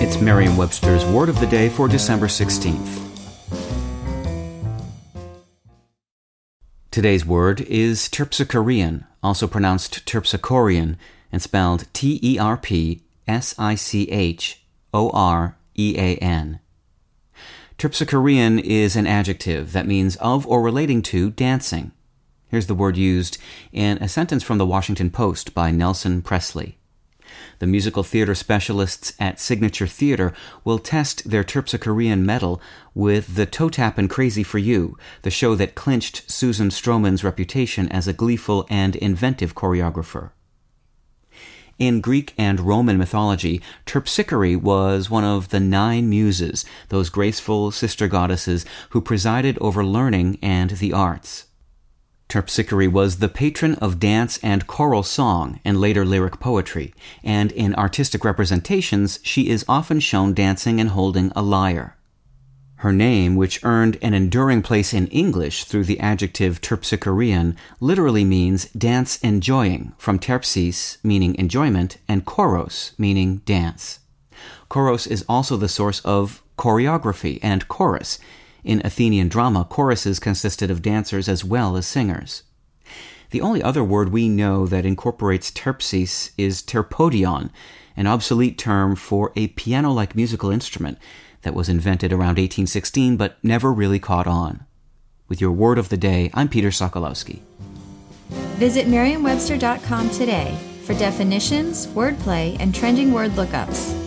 It's Merriam Webster's Word of the Day for December 16th. Today's word is Terpsichorean, also pronounced Terpsichorean, and spelled T E R P S I C H O R E A N. Terpsichorean is an adjective that means of or relating to dancing. Here's the word used in a sentence from the Washington Post by Nelson Pressley. The musical theater specialists at Signature Theater will test their Terpsichorean mettle with the Toe Tap and Crazy for You, the show that clinched Susan Stroman's reputation as a gleeful and inventive choreographer. In Greek and Roman mythology, Terpsichore was one of the nine muses, those graceful sister goddesses who presided over learning and the arts. Terpsichore was the patron of dance and choral song and later lyric poetry, and in artistic representations she is often shown dancing and holding a lyre. Her name, which earned an enduring place in English through the adjective terpsichorean, literally means dance enjoying, from terpsis, meaning enjoyment, and choros, meaning dance. Choros is also the source of choreography and chorus, in Athenian drama, choruses consisted of dancers as well as singers. The only other word we know that incorporates terpsis is terpodion, an obsolete term for a piano like musical instrument that was invented around 1816 but never really caught on. With your word of the day, I'm Peter Sokolowski. Visit Merriam-Webster.com today for definitions, wordplay, and trending word lookups.